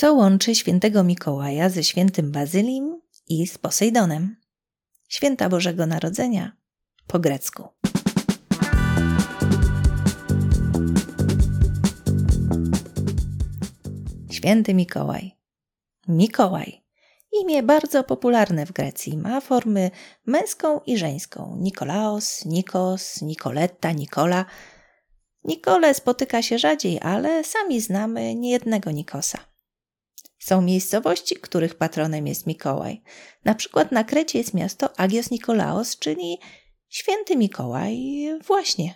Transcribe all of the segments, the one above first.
Co łączy świętego Mikołaja ze świętym Bazylim i z Posejdonem? Święta Bożego Narodzenia po grecku. Święty Mikołaj. Mikołaj. Imię bardzo popularne w Grecji. Ma formy męską i żeńską. Nikolaos, Nikos, Nikoletta, Nikola. Nikole spotyka się rzadziej, ale sami znamy niejednego Nikosa. Są miejscowości, których patronem jest Mikołaj. Na przykład na Krecie jest miasto Agios Nikolaos, czyli święty Mikołaj właśnie.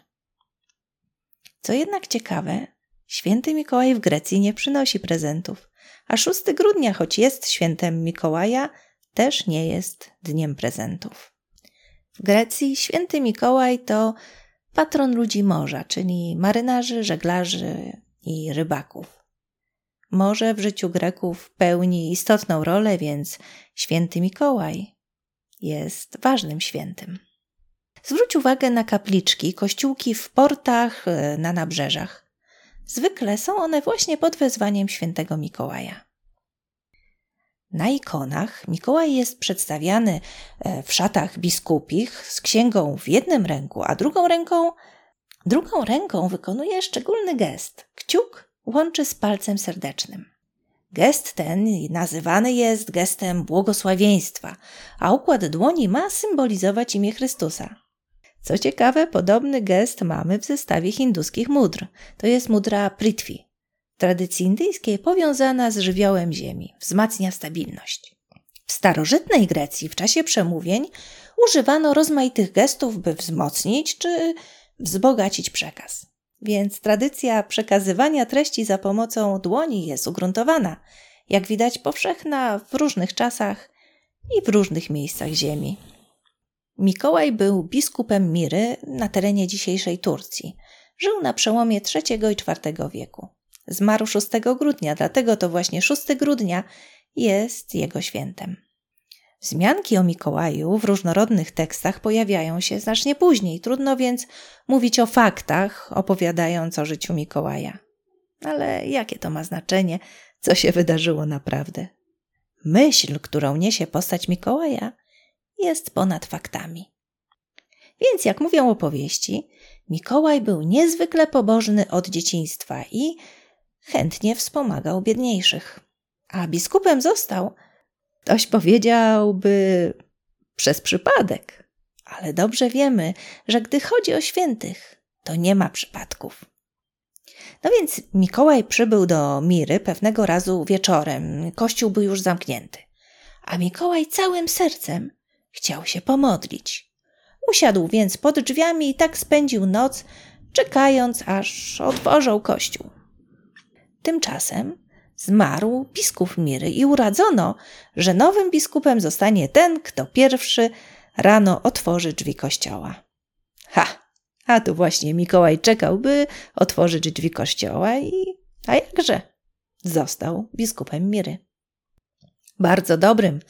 Co jednak ciekawe, święty Mikołaj w Grecji nie przynosi prezentów, a 6 grudnia, choć jest świętem Mikołaja, też nie jest dniem prezentów. W Grecji święty Mikołaj to patron ludzi morza, czyli marynarzy, żeglarzy i rybaków. Morze w życiu Greków pełni istotną rolę, więc święty Mikołaj jest ważnym świętym. Zwróć uwagę na kapliczki, kościółki w portach, e, na nabrzeżach. Zwykle są one właśnie pod wezwaniem świętego Mikołaja. Na ikonach Mikołaj jest przedstawiany e, w szatach biskupich z księgą w jednym ręku, a drugą ręką, drugą ręką wykonuje szczególny gest. Kciuk łączy z palcem serdecznym. Gest ten nazywany jest gestem błogosławieństwa, a układ dłoni ma symbolizować imię Chrystusa. Co ciekawe, podobny gest mamy w zestawie hinduskich mudr. To jest mudra Prithvi. Tradycji indyjskiej powiązana z żywiołem ziemi, wzmacnia stabilność. W starożytnej Grecji w czasie przemówień używano rozmaitych gestów, by wzmocnić czy wzbogacić przekaz. Więc tradycja przekazywania treści za pomocą dłoni jest ugruntowana, jak widać powszechna w różnych czasach i w różnych miejscach ziemi. Mikołaj był biskupem Miry na terenie dzisiejszej Turcji. Żył na przełomie III i IV wieku. Zmarł 6 grudnia, dlatego to właśnie 6 grudnia jest jego świętem. Wzmianki o Mikołaju w różnorodnych tekstach pojawiają się znacznie później, trudno więc mówić o faktach, opowiadając o życiu Mikołaja. Ale jakie to ma znaczenie, co się wydarzyło naprawdę? Myśl, którą niesie postać Mikołaja, jest ponad faktami. Więc, jak mówią opowieści, Mikołaj był niezwykle pobożny od dzieciństwa i chętnie wspomagał biedniejszych. A biskupem został, ktoś powiedziałby, przez przypadek. Ale dobrze wiemy, że gdy chodzi o świętych, to nie ma przypadków. No więc Mikołaj przybył do Miry pewnego razu wieczorem. Kościół był już zamknięty. A Mikołaj całym sercem Chciał się pomodlić. Usiadł więc pod drzwiami i tak spędził noc, czekając, aż otworzą kościół. Tymczasem zmarł biskup Miry i uradzono, że nowym biskupem zostanie ten, kto pierwszy rano otworzy drzwi kościoła. Ha! A tu właśnie Mikołaj czekał, by otworzyć drzwi kościoła i... A jakże? Został biskupem Miry. Bardzo dobrym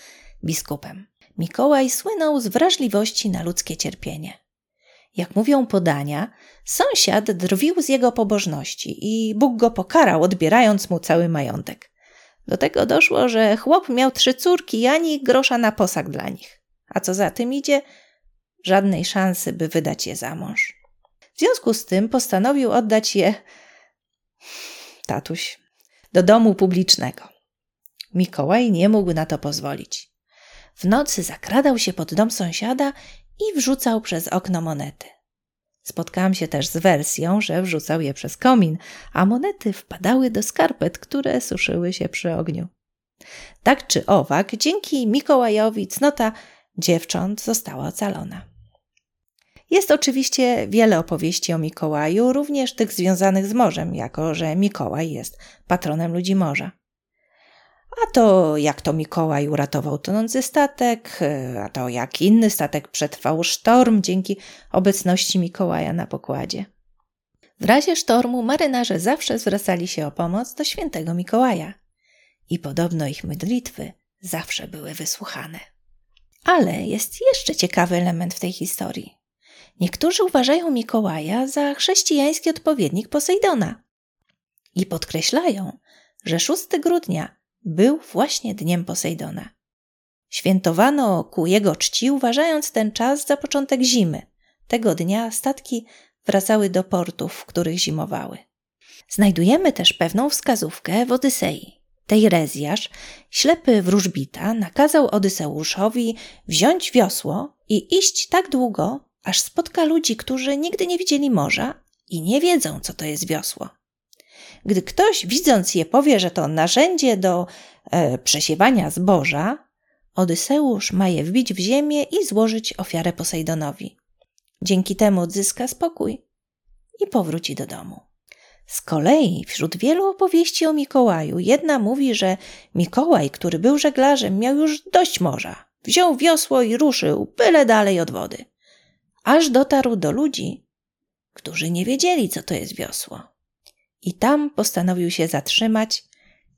biskupem. Mikołaj słynął z wrażliwości na ludzkie cierpienie. Jak mówią podania, sąsiad drwił z jego pobożności i Bóg go pokarał, odbierając mu cały majątek. Do tego doszło, że chłop miał trzy córki, ani grosza na posag dla nich. A co za tym idzie, żadnej szansy, by wydać je za mąż. W związku z tym postanowił oddać je, tatuś, do domu publicznego. Mikołaj nie mógł na to pozwolić. W nocy zakradał się pod dom sąsiada i wrzucał przez okno monety. Spotkałam się też z wersją, że wrzucał je przez komin, a monety wpadały do skarpet, które suszyły się przy ogniu. Tak czy owak, dzięki Mikołajowi cnota dziewcząt została ocalona. Jest oczywiście wiele opowieści o Mikołaju, również tych związanych z morzem, jako że Mikołaj jest patronem ludzi morza. A to jak to Mikołaj uratował tonący statek, a to jak inny statek przetrwał sztorm dzięki obecności Mikołaja na pokładzie. W razie sztormu marynarze zawsze zwracali się o pomoc do świętego Mikołaja i podobno ich modlitwy zawsze były wysłuchane. Ale jest jeszcze ciekawy element w tej historii. Niektórzy uważają Mikołaja za chrześcijański odpowiednik Posejdona i podkreślają, że 6 grudnia był właśnie dniem Posejdona. Świętowano ku jego czci, uważając ten czas za początek zimy. Tego dnia statki wracały do portów, w których zimowały. Znajdujemy też pewną wskazówkę w Odysei. Tejrezjasz, ślepy wróżbita, nakazał Odyseuszowi wziąć wiosło i iść tak długo, aż spotka ludzi, którzy nigdy nie widzieli morza i nie wiedzą, co to jest wiosło. Gdy ktoś, widząc je, powie, że to narzędzie do e, przesiewania zboża, Odyseusz ma je wbić w ziemię i złożyć ofiarę Posejdonowi. Dzięki temu odzyska spokój i powróci do domu. Z kolei wśród wielu opowieści o Mikołaju jedna mówi, że Mikołaj, który był żeglarzem, miał już dość morza. Wziął wiosło i ruszył byle dalej od wody. Aż dotarł do ludzi, którzy nie wiedzieli, co to jest wiosło. I tam postanowił się zatrzymać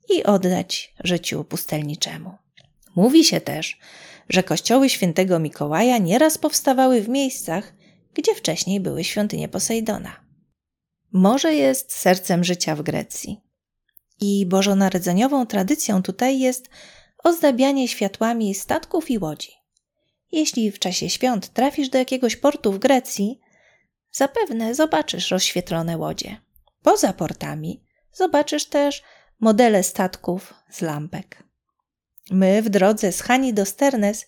i oddać życiu pustelniczemu. Mówi się też, że kościoły świętego Mikołaja nieraz powstawały w miejscach, gdzie wcześniej były świątynie Posejdona. Morze jest sercem życia w Grecji. I bożonarodzeniową tradycją tutaj jest ozdabianie światłami statków i łodzi. Jeśli w czasie świąt trafisz do jakiegoś portu w Grecji, zapewne zobaczysz rozświetlone łodzie. Poza portami zobaczysz też modele statków z lampek. My w drodze z Hani do Sternes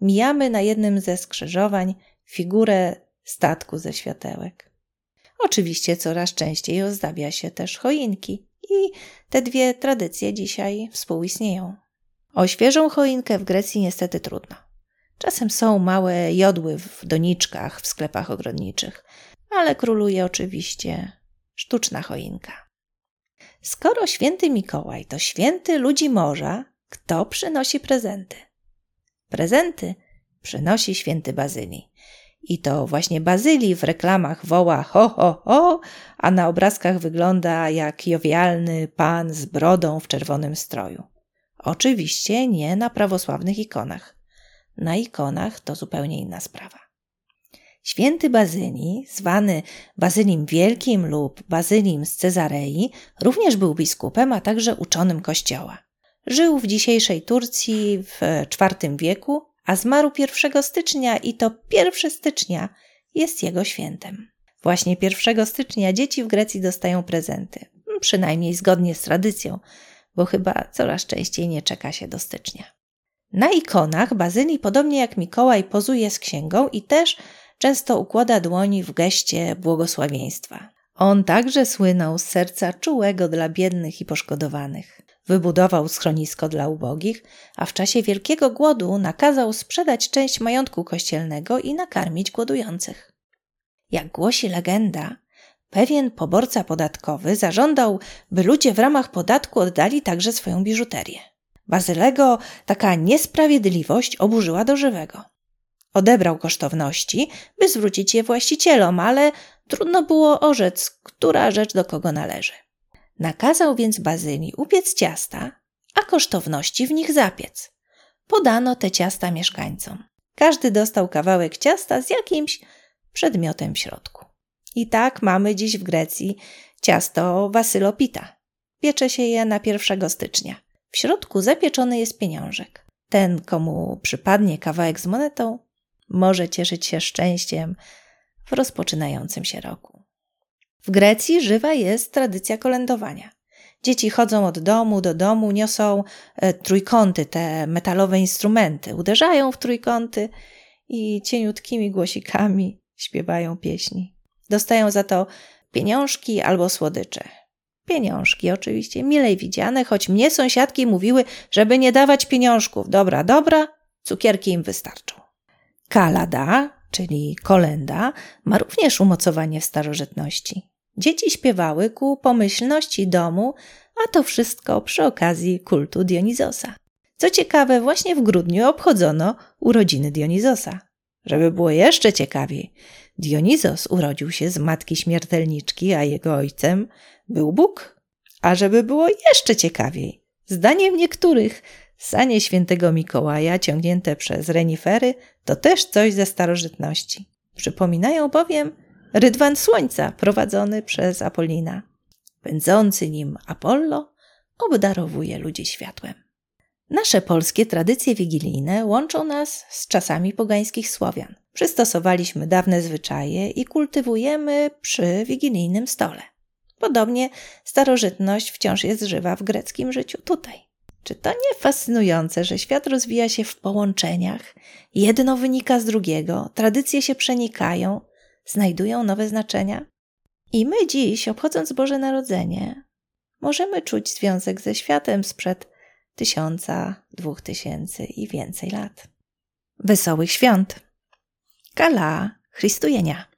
mijamy na jednym ze skrzyżowań figurę statku ze światełek. Oczywiście coraz częściej ozdabia się też choinki i te dwie tradycje dzisiaj współistnieją. O świeżą choinkę w Grecji niestety trudno. Czasem są małe jodły w doniczkach w sklepach ogrodniczych, ale króluje oczywiście sztuczna choinka. Skoro święty Mikołaj to święty ludzi morza, kto przynosi prezenty? Prezenty przynosi święty Bazylii. I to właśnie Bazylii w reklamach woła ho, ho, ho, a na obrazkach wygląda jak jowialny pan z brodą w czerwonym stroju. Oczywiście nie na prawosławnych ikonach. Na ikonach to zupełnie inna sprawa. Święty Bazylii, zwany Bazylim Wielkim lub Bazylim z Cezarei, również był biskupem, a także uczonym kościoła. Żył w dzisiejszej Turcji w IV wieku, a zmarł 1 stycznia i to 1 stycznia jest jego świętem. Właśnie 1 stycznia dzieci w Grecji dostają prezenty, przynajmniej zgodnie z tradycją, bo chyba coraz częściej nie czeka się do stycznia. Na ikonach Bazylii, podobnie jak Mikołaj, pozuje z księgą i też często układa dłoni w geście błogosławieństwa. On także słynął z serca czułego dla biednych i poszkodowanych. Wybudował schronisko dla ubogich, a w czasie wielkiego głodu nakazał sprzedać część majątku kościelnego i nakarmić głodujących. Jak głosi legenda, pewien poborca podatkowy zażądał, by ludzie w ramach podatku oddali także swoją biżuterię. Bazylego taka niesprawiedliwość oburzyła do żywego. Odebrał kosztowności, by zwrócić je właścicielom, ale trudno było orzec, która rzecz do kogo należy. Nakazał więc Bazylii upiec ciasta, a kosztowności w nich zapiec. Podano te ciasta mieszkańcom. Każdy dostał kawałek ciasta z jakimś przedmiotem w środku. I tak mamy dziś w Grecji ciasto wasylopita. Piecze się je na 1 stycznia. W środku zapieczony jest pieniążek. Ten, komu przypadnie kawałek z monetą, może cieszyć się szczęściem w rozpoczynającym się roku. W Grecji żywa jest tradycja kolędowania. Dzieci chodzą od domu do domu, niosą e, trójkąty, te metalowe instrumenty, uderzają w trójkąty i cieniutkimi głosikami śpiewają pieśni. Dostają za to pieniążki albo słodycze. Pieniążki oczywiście milej widziane, choć mnie sąsiadki mówiły, żeby nie dawać pieniążków. Dobra, dobra, cukierki im wystarczą. Kalada, czyli kolenda, ma również umocowanie w starożytności. Dzieci śpiewały ku pomyślności domu, a to wszystko przy okazji kultu Dionizosa. Co ciekawe, właśnie w grudniu obchodzono urodziny Dionizosa. Żeby było jeszcze ciekawiej, Dionizos urodził się z matki śmiertelniczki, a jego ojcem był Bóg. A żeby było jeszcze ciekawiej, zdaniem niektórych, sanie świętego Mikołaja ciągnięte przez renifery to też coś ze starożytności. Przypominają bowiem rydwan słońca prowadzony przez Apollina. Pędzący nim Apollo obdarowuje ludzi światłem. Nasze polskie tradycje wigilijne łączą nas z czasami pogańskich Słowian. Przystosowaliśmy dawne zwyczaje i kultywujemy przy wigilijnym stole. Podobnie starożytność wciąż jest żywa w greckim życiu tutaj. Czy to nie fascynujące, że świat rozwija się w połączeniach, jedno wynika z drugiego, tradycje się przenikają, znajdują nowe znaczenia? I my dziś, obchodząc Boże Narodzenie, możemy czuć związek ze światem sprzed tysiąca, dwóch tysięcy i więcej lat. Wesołych świąt! Kala Chrystujenia!